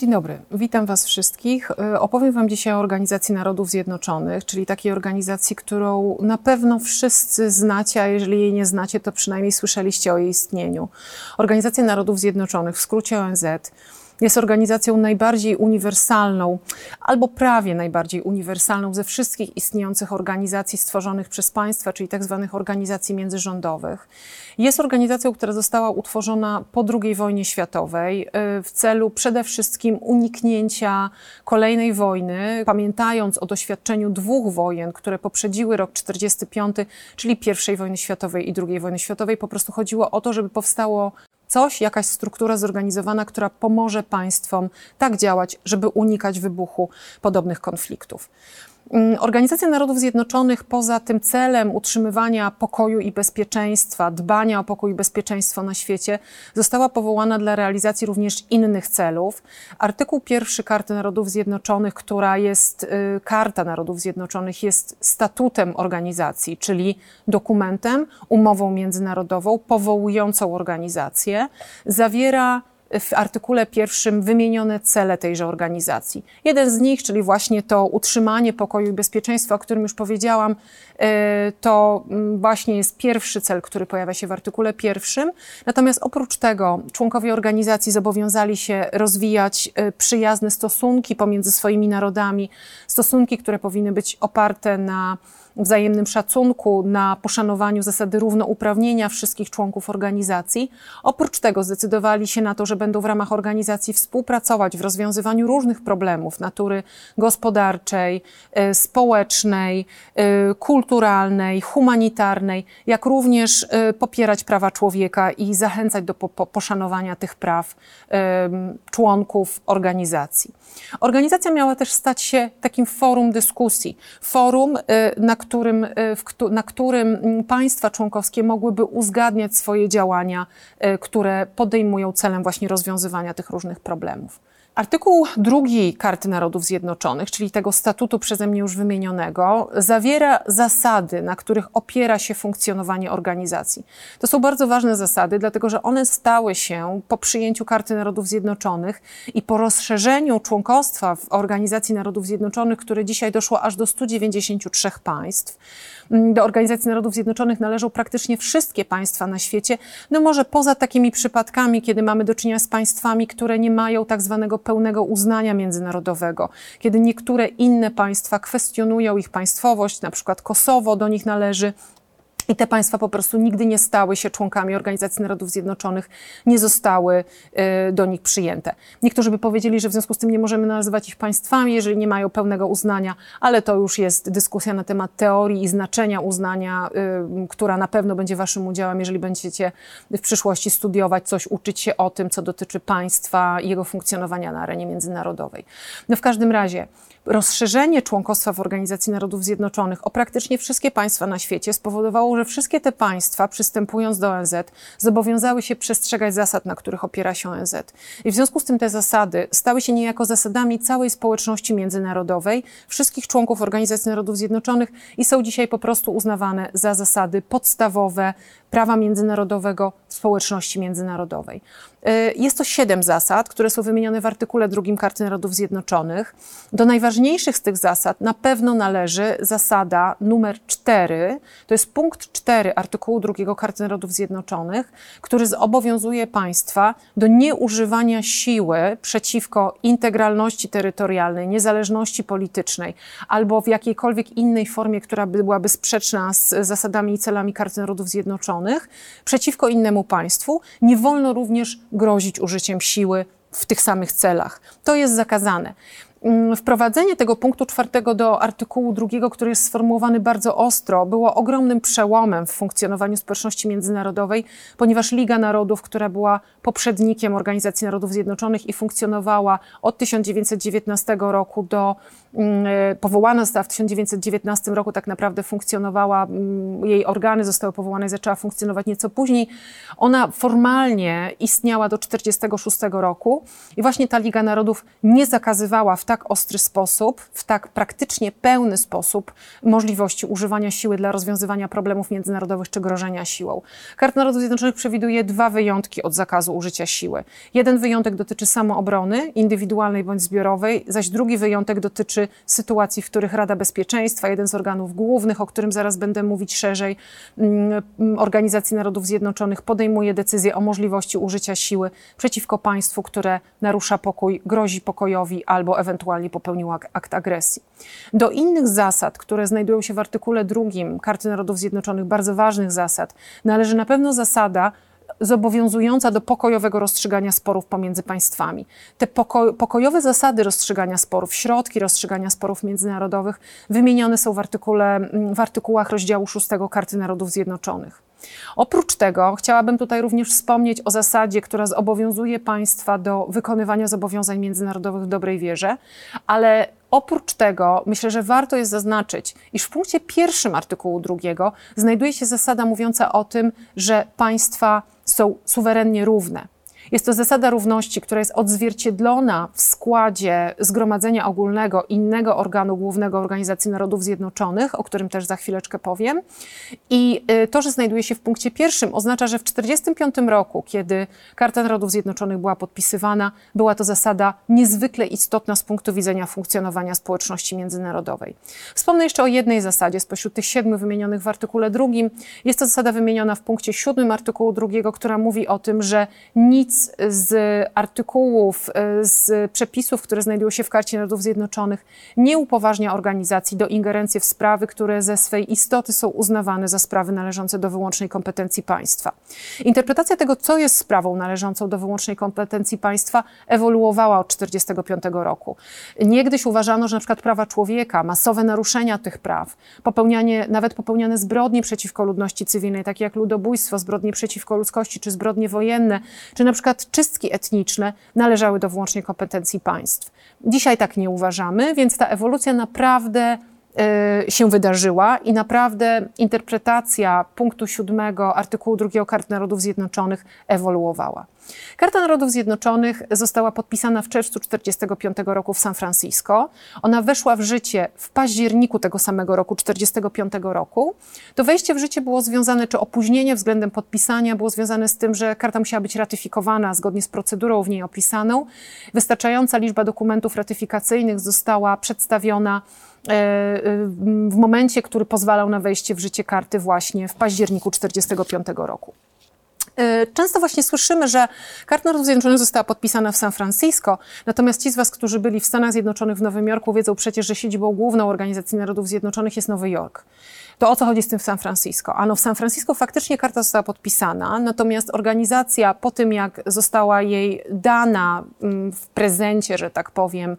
Dzień dobry, witam Was wszystkich. E, opowiem Wam dzisiaj o Organizacji Narodów Zjednoczonych, czyli takiej organizacji, którą na pewno wszyscy znacie, a jeżeli jej nie znacie, to przynajmniej słyszeliście o jej istnieniu. Organizacja Narodów Zjednoczonych, w skrócie ONZ, jest organizacją najbardziej uniwersalną, albo prawie najbardziej uniwersalną ze wszystkich istniejących organizacji stworzonych przez państwa, czyli tak zwanych organizacji międzyrządowych. Jest organizacją, która została utworzona po II wojnie światowej y, w celu przede wszystkim uniknięcia kolejnej wojny, pamiętając o doświadczeniu dwóch wojen, które poprzedziły rok 45, czyli I wojny światowej i II wojny światowej. Po prostu chodziło o to, żeby powstało coś, jakaś struktura zorganizowana, która pomoże państwom tak działać, żeby unikać wybuchu podobnych konfliktów. Mm, Organizacja Narodów Zjednoczonych poza tym celem utrzymywania pokoju i bezpieczeństwa, dbania o pokój i bezpieczeństwo na świecie, została powołana dla realizacji również innych celów. Artykuł pierwszy Karty Narodów Zjednoczonych, która jest, y, Karta Narodów Zjednoczonych jest statutem organizacji, czyli dokumentem, umową międzynarodową powołującą organizację, zawiera w artykule pierwszym wymienione cele tejże organizacji. Jeden z nich, czyli właśnie to utrzymanie pokoju i bezpieczeństwa, o którym już powiedziałam, e, to mm, właśnie jest pierwszy cel, który pojawia się w artykule pierwszym. Natomiast oprócz tego członkowie organizacji zobowiązali się rozwijać e, przyjazne stosunki pomiędzy swoimi narodami, stosunki, które powinny być oparte na wzajemnym szacunku, na poszanowaniu zasady równouprawnienia wszystkich członków organizacji. Oprócz tego zdecydowali się na to, że będą w ramach organizacji współpracować w rozwiązywaniu różnych problemów natury gospodarczej, e, społecznej, e, kulturalnej, humanitarnej, jak również e, popierać prawa człowieka i zachęcać do poszanowania tych praw członków organizacji. Organizacja miała też stać się takim forum dyskusji, forum, na którym, na którym państwa członkowskie mogłyby uzgadniać swoje działania, które podejmują celem właśnie rozwiązywania tych różnych problemów. Artykuł drugi Karty Narodów Zjednoczonych, czyli tego statutu przeze mnie już wymienionego, zawiera zasady, na których opiera się funkcjonowanie organizacji. To są bardzo ważne zasady, dlatego że one stały się po przyjęciu Karty Narodów Zjednoczonych i po rozszerzeniu członkostwa w Organizacji Narodów Zjednoczonych, które dzisiaj doszło aż do 193 państw. Mm, do Organizacji Narodów Zjednoczonych należą praktycznie wszystkie państwa na świecie, no może poza takimi przypadkami, kiedy mamy do czynienia z państwami, które nie mają tak zwanego pełnego uznania międzynarodowego, kiedy niektóre inne państwa kwestionują ich państwowość, na przykład Kosowo do nich należy, i te państwa po prostu nigdy nie stały się członkami Organizacji Narodów Zjednoczonych, nie zostały y, do nich przyjęte. Niektórzy by powiedzieli, że w związku z tym nie możemy nazywać ich państwami, jeżeli nie mają pełnego uznania, ale to już jest dyskusja na temat teorii i znaczenia uznania, y, która na pewno będzie waszym udziałem, jeżeli będziecie w przyszłości studiować coś, uczyć się o tym, co dotyczy państwa i jego funkcjonowania na arenie międzynarodowej. No w każdym razie, rozszerzenie członkostwa w Organizacji Narodów Zjednoczonych o praktycznie wszystkie państwa na świecie spowodowało, że wszystkie te państwa, przystępując do ONZ, zobowiązały się przestrzegać zasad, na których opiera się ONZ. I w związku z tym te zasady stały się niejako zasadami całej społeczności międzynarodowej, wszystkich członków Organizacji Narodów Zjednoczonych i są dzisiaj po prostu uznawane za zasady podstawowe prawa międzynarodowego społeczności międzynarodowej. Y, jest to siedem zasad, które są wymienione w artykule drugim Karty Narodów Zjednoczonych. Do najważniejszych z tych zasad na pewno należy zasada numer cztery. To jest punkt cztery artykułu drugiego Karty Narodów Zjednoczonych, który zobowiązuje państwa do nieużywania siły przeciwko integralności terytorialnej, niezależności politycznej albo w jakiejkolwiek innej formie, która byłaby sprzeczna z zasadami i celami Karty Narodów Zjednoczonych, przeciwko innemu państwu. Nie wolno również grozić użyciem siły w tych samych celach. To jest zakazane. Mm, wprowadzenie tego punktu czwartego do artykułu drugiego, który jest sformułowany bardzo ostro, było ogromnym przełomem w funkcjonowaniu społeczności międzynarodowej, ponieważ Liga Narodów, która była poprzednikiem Organizacji Narodów Zjednoczonych i funkcjonowała od 1919 roku do, mm, e, powołana została w 1919 roku, tak naprawdę funkcjonowała, mm, jej organy zostały powołane i zaczęła funkcjonować nieco później. Ona formalnie istniała do 1946 roku i właśnie ta Liga Narodów nie zakazywała w tak ostry sposób, w tak praktycznie pełny sposób możliwości używania siły dla rozwiązywania problemów międzynarodowych czy grożenia siłą. Karta Narodów Zjednoczonych przewiduje dwa wyjątki od zakazu użycia siły. Jeden wyjątek dotyczy samoobrony, indywidualnej bądź zbiorowej, zaś drugi wyjątek dotyczy sytuacji, w których Rada Bezpieczeństwa, jeden z organów głównych, o którym zaraz będę mówić szerzej, mm, Organizacji Narodów Zjednoczonych podejmuje decyzję o możliwości użycia siły przeciwko państwu, które narusza pokój, grozi pokojowi albo ewentualnie popełnił akt agresji. Do innych zasad, które znajdują się w artykule drugim Karty Narodów Zjednoczonych, bardzo ważnych zasad, należy na pewno zasada zobowiązująca do pokojowego rozstrzygania sporów pomiędzy państwami. Te poko pokojowe zasady rozstrzygania sporów, środki rozstrzygania sporów międzynarodowych wymienione są w, artykule, w artykułach rozdziału 6 Karty Narodów Zjednoczonych. Oprócz tego chciałabym tutaj również wspomnieć o zasadzie, która zobowiązuje państwa do wykonywania zobowiązań międzynarodowych w dobrej wierze, ale Oprócz tego myślę, że warto jest zaznaczyć, iż w punkcie pierwszym artykułu drugiego znajduje się zasada mówiąca o tym, że państwa są suwerennie równe. Jest to zasada równości, która jest odzwierciedlona w składzie Zgromadzenia Ogólnego innego organu głównego Organizacji Narodów Zjednoczonych, o którym też za chwileczkę powiem. I y, to, że znajduje się w punkcie pierwszym, oznacza, że w 1945 roku, kiedy Karta Narodów Zjednoczonych była podpisywana, była to zasada niezwykle istotna z punktu widzenia funkcjonowania społeczności międzynarodowej. Wspomnę jeszcze o jednej zasadzie spośród tych siedmiu wymienionych w artykule drugim. Jest to zasada wymieniona w punkcie siódmym artykułu drugiego, która mówi o tym, że nic z artykułów, e, z przepisów, które znajdują się w Karcie Narodów Zjednoczonych, nie upoważnia organizacji do ingerencji w sprawy, które ze swej istoty są uznawane za sprawy należące do wyłącznej kompetencji państwa. Interpretacja tego, co jest sprawą należącą do wyłącznej kompetencji państwa, ewoluowała od 1945 roku. Niegdyś uważano, że przykład prawa człowieka, masowe naruszenia tych praw, popełnianie, nawet popełniane zbrodnie przeciwko ludności cywilnej, takie jak ludobójstwo, zbrodnie przeciwko ludzkości, czy zbrodnie wojenne, czy na przykład czystki etniczne należały do wyłącznej kompetencji państw. Dzisiaj tak nie uważamy, więc ta ewolucja naprawdę się wydarzyła i naprawdę interpretacja punktu siódmego artykułu drugiego Karty Narodów Zjednoczonych ewoluowała. Karta Narodów Zjednoczonych została podpisana w czerwcu 1945 roku w San Francisco. Ona weszła w życie w październiku tego samego roku, 1945 roku. To wejście w życie było związane, czy opóźnienie względem podpisania było związane z tym, że karta musiała być ratyfikowana zgodnie z procedurą w niej opisaną. Wystarczająca liczba dokumentów ratyfikacyjnych została przedstawiona w momencie, który pozwalał na wejście w życie karty właśnie w październiku 1945 roku. E, często właśnie słyszymy, że Karta Narodów Zjednoczonych została podpisana w San Francisco, natomiast ci z Was, którzy byli w Stanach Zjednoczonych w Nowym Jorku, wiedzą przecież, że siedzibą główną Organizacji Narodów Zjednoczonych jest Nowy Jork. To o co chodzi z tym w San Francisco? Ano w San Francisco faktycznie karta została podpisana, natomiast organizacja po tym, jak została jej dana mm, w prezencie, że tak powiem,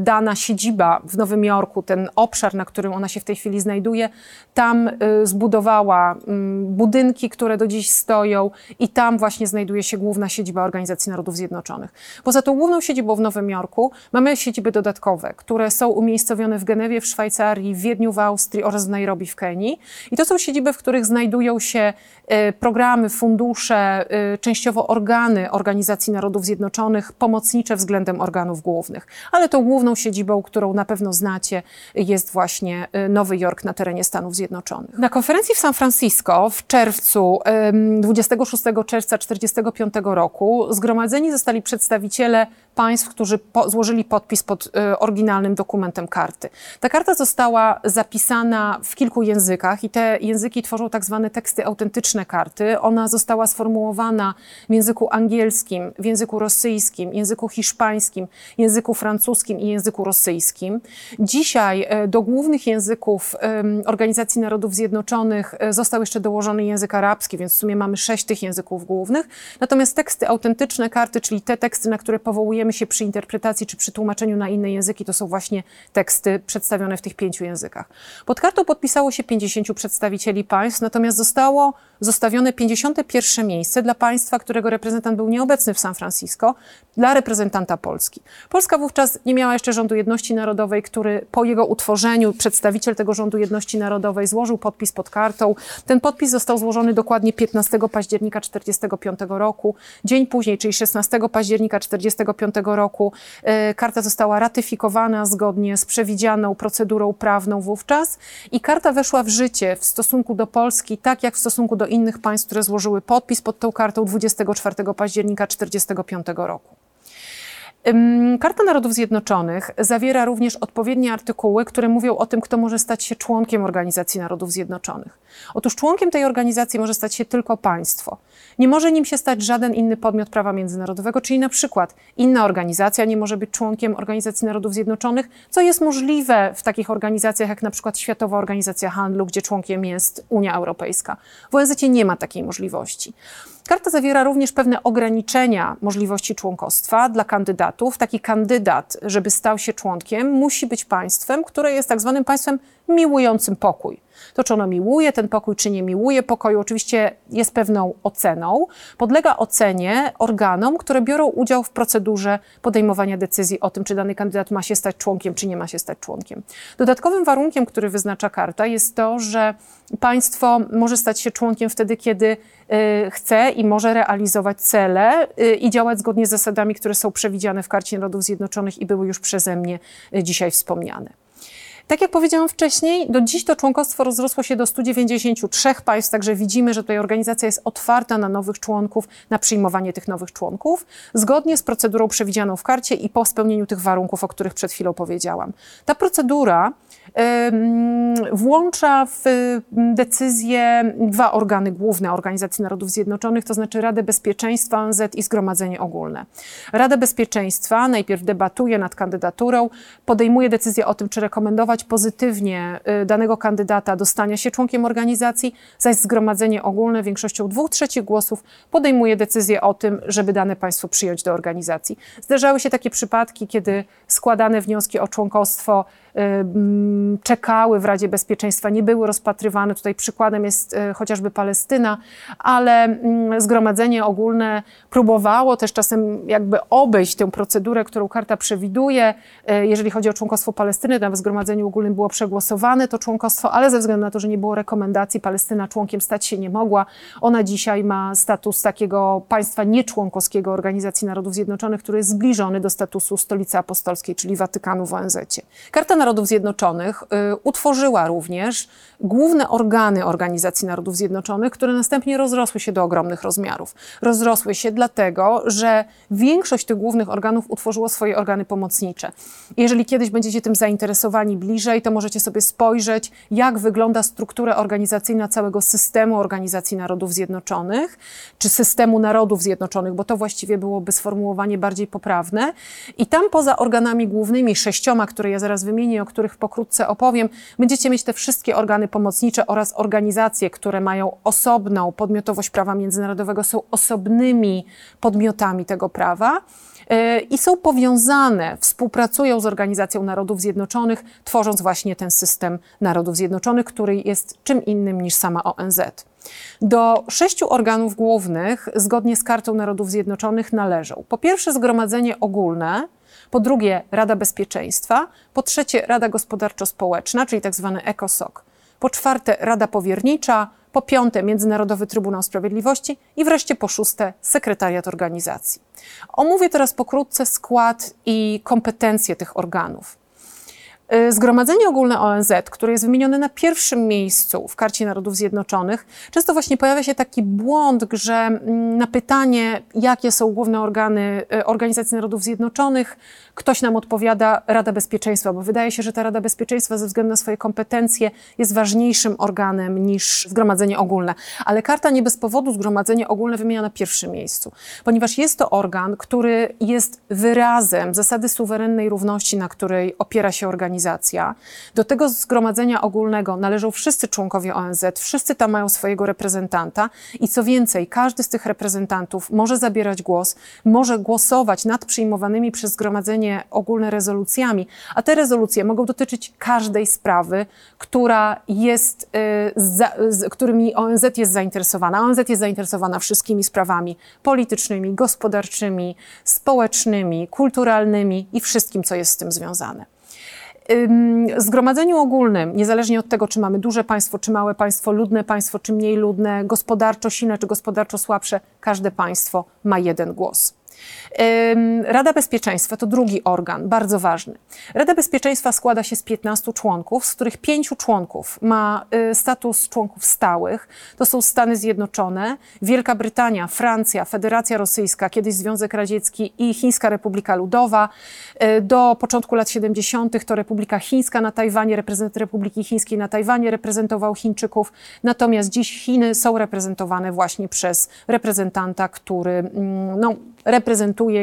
dana siedziba w Nowym Jorku, ten obszar, na którym ona się w tej chwili znajduje, tam y, zbudowała mm, budynki, które do dziś stoją i tam właśnie znajduje się główna siedziba Organizacji Narodów Zjednoczonych. Poza tą główną siedzibą w Nowym Jorku mamy siedziby dodatkowe, które są umiejscowione w Genewie, w Szwajcarii, w Wiedniu, w Austrii, oraz w Nairobi w Kenii. I to są siedziby, w których znajdują się e, programy, fundusze, e, częściowo organy Organizacji Narodów Zjednoczonych, pomocnicze względem organów głównych. Ale tą główną siedzibą, którą na pewno znacie, jest właśnie e, Nowy Jork na terenie Stanów Zjednoczonych. Na konferencji w San Francisco w czerwcu, 26 czerwca 1945 roku, zgromadzeni zostali przedstawiciele państw, którzy po, złożyli podpis pod y, oryginalnym dokumentem karty. Ta karta została zapisana w kilku językach i te języki tworzą tak zwane teksty autentyczne karty. Ona została sformułowana w języku angielskim, w języku rosyjskim, języku hiszpańskim, języku francuskim i języku rosyjskim. Dzisiaj y, do głównych języków Organizacji Narodów Zjednoczonych y, został jeszcze dołożony język arabski, więc w sumie mamy sześć tych języków głównych. Natomiast teksty autentyczne karty, czyli te teksty, na które powołujemy się przy interpretacji czy przy tłumaczeniu na inne języki, to są właśnie teksty przedstawione w tych pięciu językach. Pod Pod kartą podpisało się 50 przedstawicieli państw, natomiast zostało zostawione 51 miejsce dla państwa, którego reprezentant był nieobecny w San Francisco, dla reprezentanta Polski. Polska wówczas nie miała jeszcze rządu jedności narodowej, który po jego utworzeniu przedstawiciel tego rządu jedności narodowej złożył podpis pod kartą. Ten podpis został złożony dokładnie 15 października 1945 roku. Dzień później, czyli 16 października 1945 roku, e, karta została ratyfikowana zgodnie z przewidzianą procedurą prawną wówczas i karta weszła w życie w stosunku do Polski, tak jak w stosunku do innych państw, które złożyły podpis pod tą kartą 24 października 1945 roku. Karta Narodów Zjednoczonych zawiera również odpowiednie artykuły, które mówią o tym, kto może stać się członkiem Organizacji Narodów Zjednoczonych. Otóż członkiem tej organizacji może stać się tylko państwo. Nie może nim się stać żaden inny podmiot prawa międzynarodowego, czyli na przykład inna organizacja nie może być członkiem Organizacji Narodów Zjednoczonych, co jest możliwe w takich organizacjach jak na przykład Światowa Organizacja Handlu, gdzie członkiem jest Unia Europejska. W ONZ nie ma takiej możliwości. Karta zawiera również pewne ograniczenia możliwości członkostwa dla kandydatów. Taki kandydat, żeby stał się członkiem, musi być państwem, które jest tak zwanym państwem miłującym pokój. To, czy ono miłuje ten pokój, czy nie miłuje pokoju, oczywiście jest pewną oceną. Podlega ocenie organom, które biorą udział w procedurze podejmowania decyzji o tym, czy dany kandydat ma się stać członkiem, czy nie ma się stać członkiem. Dodatkowym warunkiem, który wyznacza karta, jest to, że państwo może stać się członkiem wtedy, kiedy y, chce i może realizować cele y, i działać zgodnie z zasadami, które są przewidziane w Karcie Narodów Zjednoczonych i były już przeze mnie y, dzisiaj wspomniane. Tak jak powiedziałam wcześniej, do dziś to członkostwo rozrosło się do 193 państw, także widzimy, że tutaj organizacja jest otwarta na nowych członków, na przyjmowanie tych nowych członków, zgodnie z procedurą przewidzianą w karcie i po spełnieniu tych warunków, o których przed chwilą powiedziałam. Ta procedura włącza w decyzję dwa organy główne Organizacji Narodów Zjednoczonych, to znaczy Radę Bezpieczeństwa ONZ i Zgromadzenie Ogólne. Rada Bezpieczeństwa najpierw debatuje nad kandydaturą, podejmuje decyzję o tym, czy rekomendować pozytywnie y, danego kandydata do stania się członkiem organizacji, zaś Zgromadzenie Ogólne większością dwóch trzecich głosów podejmuje decyzję o tym, żeby dane państwo przyjąć do organizacji. Zdarzały się takie przypadki, kiedy składane wnioski o członkostwo czekały w Radzie Bezpieczeństwa, nie były rozpatrywane. Tutaj przykładem jest y, chociażby Palestyna, ale mm, Zgromadzenie Ogólne próbowało też czasem jakby obejść tę procedurę, którą karta przewiduje. Y, jeżeli chodzi o członkostwo Palestyny, w Zgromadzeniu Ogólnym było przegłosowane to członkostwo, ale ze względu na to, że nie było rekomendacji, Palestyna członkiem stać się nie mogła. Ona dzisiaj ma status takiego państwa nieczłonkowskiego Organizacji Narodów Zjednoczonych, który jest zbliżony do statusu stolicy apostolskiej, czyli Watykanu w ONZ. Karta Narodów Zjednoczonych y, utworzyła również główne organy Organizacji Narodów Zjednoczonych, które następnie rozrosły się do ogromnych rozmiarów. Rozrosły się dlatego, że większość tych głównych organów utworzyło swoje organy pomocnicze. Jeżeli kiedyś będziecie tym zainteresowani bliżej, to możecie sobie spojrzeć, jak wygląda struktura organizacyjna całego systemu Organizacji Narodów Zjednoczonych, czy systemu Narodów Zjednoczonych, bo to właściwie byłoby sformułowanie bardziej poprawne. I tam poza organami głównymi, sześcioma, które ja zaraz wymienię, o których pokrótce opowiem, będziecie mieć te wszystkie organy pomocnicze oraz organizacje, które mają osobną podmiotowość prawa międzynarodowego, są osobnymi podmiotami tego prawa e, i są powiązane, współpracują z Organizacją Narodów Zjednoczonych, tworząc właśnie ten system Narodów Zjednoczonych, który jest czym innym niż sama ONZ. Do sześciu organów głównych, zgodnie z Kartą Narodów Zjednoczonych, należą po pierwsze Zgromadzenie Ogólne, po drugie Rada Bezpieczeństwa, po trzecie Rada Gospodarczo-Społeczna, czyli tak zwany ECOSOC, po czwarte Rada Powiernicza, po piąte Międzynarodowy Trybunał Sprawiedliwości i wreszcie po szóste Sekretariat Organizacji. Omówię teraz pokrótce skład i kompetencje tych organów. Y, Zgromadzenie Ogólne ONZ, które jest wymienione na pierwszym miejscu w Karcie Narodów Zjednoczonych, często właśnie pojawia się taki błąd, że mm, na pytanie, jakie są główne organy y, Organizacji Narodów Zjednoczonych, ktoś nam odpowiada Rada Bezpieczeństwa, bo wydaje się, że ta Rada Bezpieczeństwa ze względu na swoje kompetencje jest ważniejszym organem niż Zgromadzenie Ogólne. Ale karta nie bez powodu Zgromadzenie Ogólne wymienia na pierwszym miejscu, ponieważ jest to organ, który jest wyrazem zasady suwerennej równości, na której opiera się organizacja organizacja. Do tego zgromadzenia ogólnego należą wszyscy członkowie ONZ, wszyscy tam mają swojego reprezentanta i co więcej, każdy z tych reprezentantów może zabierać głos, może głosować nad przyjmowanymi przez zgromadzenie ogólne rezolucjami, a te rezolucje mogą dotyczyć każdej sprawy, która jest, y, za, z, którymi ONZ jest zainteresowana. ONZ jest zainteresowana wszystkimi sprawami politycznymi, gospodarczymi, społecznymi, kulturalnymi i wszystkim, co jest z tym związane. Zgromadzeniu ogólnym, niezależnie od tego, czy mamy duże państwo, czy małe państwo, ludne państwo, czy mniej ludne, gospodarczo silne, czy gospodarczo słabsze, każde państwo ma jeden głos. Rada Bezpieczeństwa to drugi organ, bardzo ważny. Rada Bezpieczeństwa składa się z 15 członków, z których pięciu członków ma y, status członków stałych. To są Stany Zjednoczone, Wielka Brytania, Francja, Federacja Rosyjska, kiedyś Związek Radziecki i Chińska Republika Ludowa. Y, do początku lat 70. to Republika Chińska na Tajwanie, reprezentant Republiki Chińskiej na Tajwanie reprezentował Chińczyków. Natomiast dziś Chiny są reprezentowane właśnie przez reprezentanta, który mm, no, reprezentuje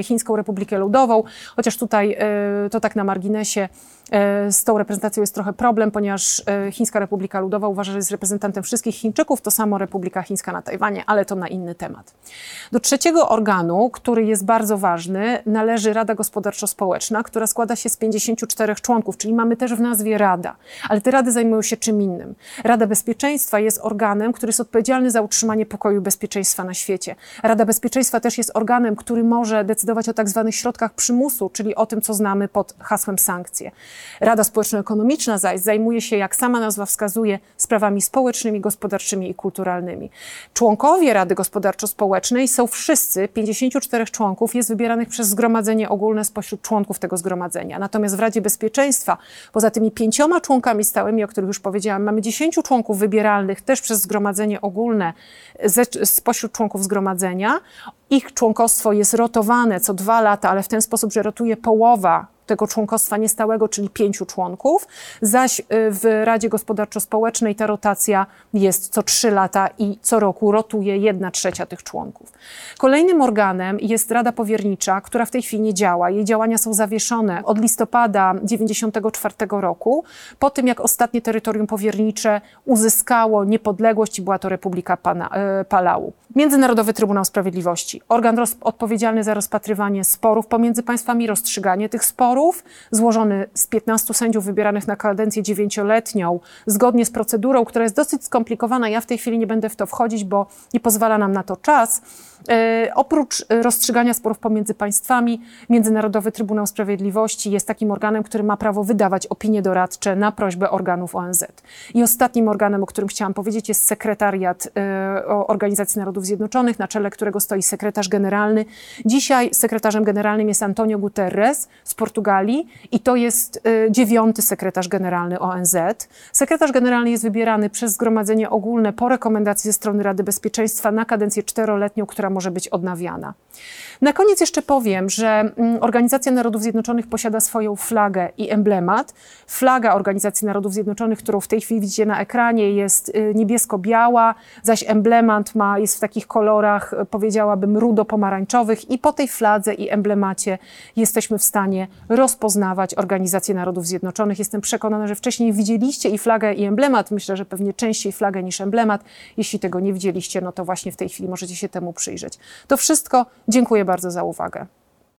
Chińską Republikę Ludową, chociaż tutaj e, to tak na marginesie E, z tą reprezentacją jest trochę problem, ponieważ e, Chińska Republika Ludowa uważa, że jest reprezentantem wszystkich Chińczyków, to samo Republika Chińska na Tajwanie, ale to na inny temat. Do trzeciego organu, który jest bardzo ważny, należy Rada Gospodarczo-Społeczna, która składa się z 54 członków, czyli mamy też w nazwie Rada, ale te rady zajmują się czym innym. Rada Bezpieczeństwa jest organem, który jest odpowiedzialny za utrzymanie pokoju i bezpieczeństwa na świecie. Rada Bezpieczeństwa też jest organem, który może decydować o tak zwanych środkach przymusu, czyli o tym, co znamy pod hasłem sankcje. Rada Społeczno-Ekonomiczna zaś zajmuje się, jak sama nazwa wskazuje, sprawami społecznymi, gospodarczymi i kulturalnymi. Członkowie Rady Gospodarczo-Społecznej są wszyscy, 54 członków jest wybieranych przez Zgromadzenie Ogólne spośród członków tego zgromadzenia. Natomiast w Radzie Bezpieczeństwa, poza tymi pięcioma członkami stałymi, o których już powiedziałam, mamy 10 członków wybieralnych też przez Zgromadzenie Ogólne spośród członków zgromadzenia. Ich członkostwo jest rotowane co dwa lata, ale w ten sposób, że rotuje połowa tego członkostwa niestałego, czyli pięciu członków, zaś y, w Radzie Gospodarczo-Społecznej ta rotacja jest co trzy lata i co roku rotuje jedna trzecia tych członków. Kolejnym organem jest Rada Powiernicza, która w tej chwili nie działa. Jej działania są zawieszone od listopada 1994 roku, po tym jak ostatnie terytorium powiernicze uzyskało niepodległość i była to Republika Pana, y, Palau. Międzynarodowy Trybunał Sprawiedliwości, organ odpowiedzialny za rozpatrywanie sporów pomiędzy państwami, rozstrzyganie tych sporów, złożony z 15 sędziów wybieranych na kadencję dziewięcioletnią, zgodnie z procedurą, która jest dosyć skomplikowana. Ja w tej chwili nie będę w to wchodzić, bo nie pozwala nam na to czas. E, oprócz rozstrzygania sporów pomiędzy państwami, Międzynarodowy Trybunał Sprawiedliwości jest takim organem, który ma prawo wydawać opinie doradcze na prośbę organów ONZ. I ostatnim organem, o którym chciałam powiedzieć, jest sekretariat e, Organizacji Narodów Zjednoczonych, na czele którego stoi sekretarz generalny. Dzisiaj sekretarzem generalnym jest Antonio Guterres z Portugalii i to jest e, dziewiąty sekretarz generalny ONZ. Sekretarz generalny jest wybierany przez Zgromadzenie Ogólne po rekomendacji ze strony Rady Bezpieczeństwa na kadencję czteroletnią, która może być odnawiana. Na koniec jeszcze powiem, że mm, Organizacja Narodów Zjednoczonych posiada swoją flagę i emblemat. Flaga Organizacji Narodów Zjednoczonych, którą w tej chwili widzicie na ekranie, jest y, niebiesko-biała, zaś emblemat ma, jest w takich kolorach, y, powiedziałabym, rudo-pomarańczowych i po tej fladze i emblemacie jesteśmy w stanie rozpoznawać Organizację Narodów Zjednoczonych. Jestem przekonana, że wcześniej widzieliście i flagę, i emblemat. Myślę, że pewnie częściej flagę niż emblemat. Jeśli tego nie widzieliście, no to właśnie w tej chwili możecie się temu przyjrzeć. To wszystko. Dziękuję bardzo za uwagę.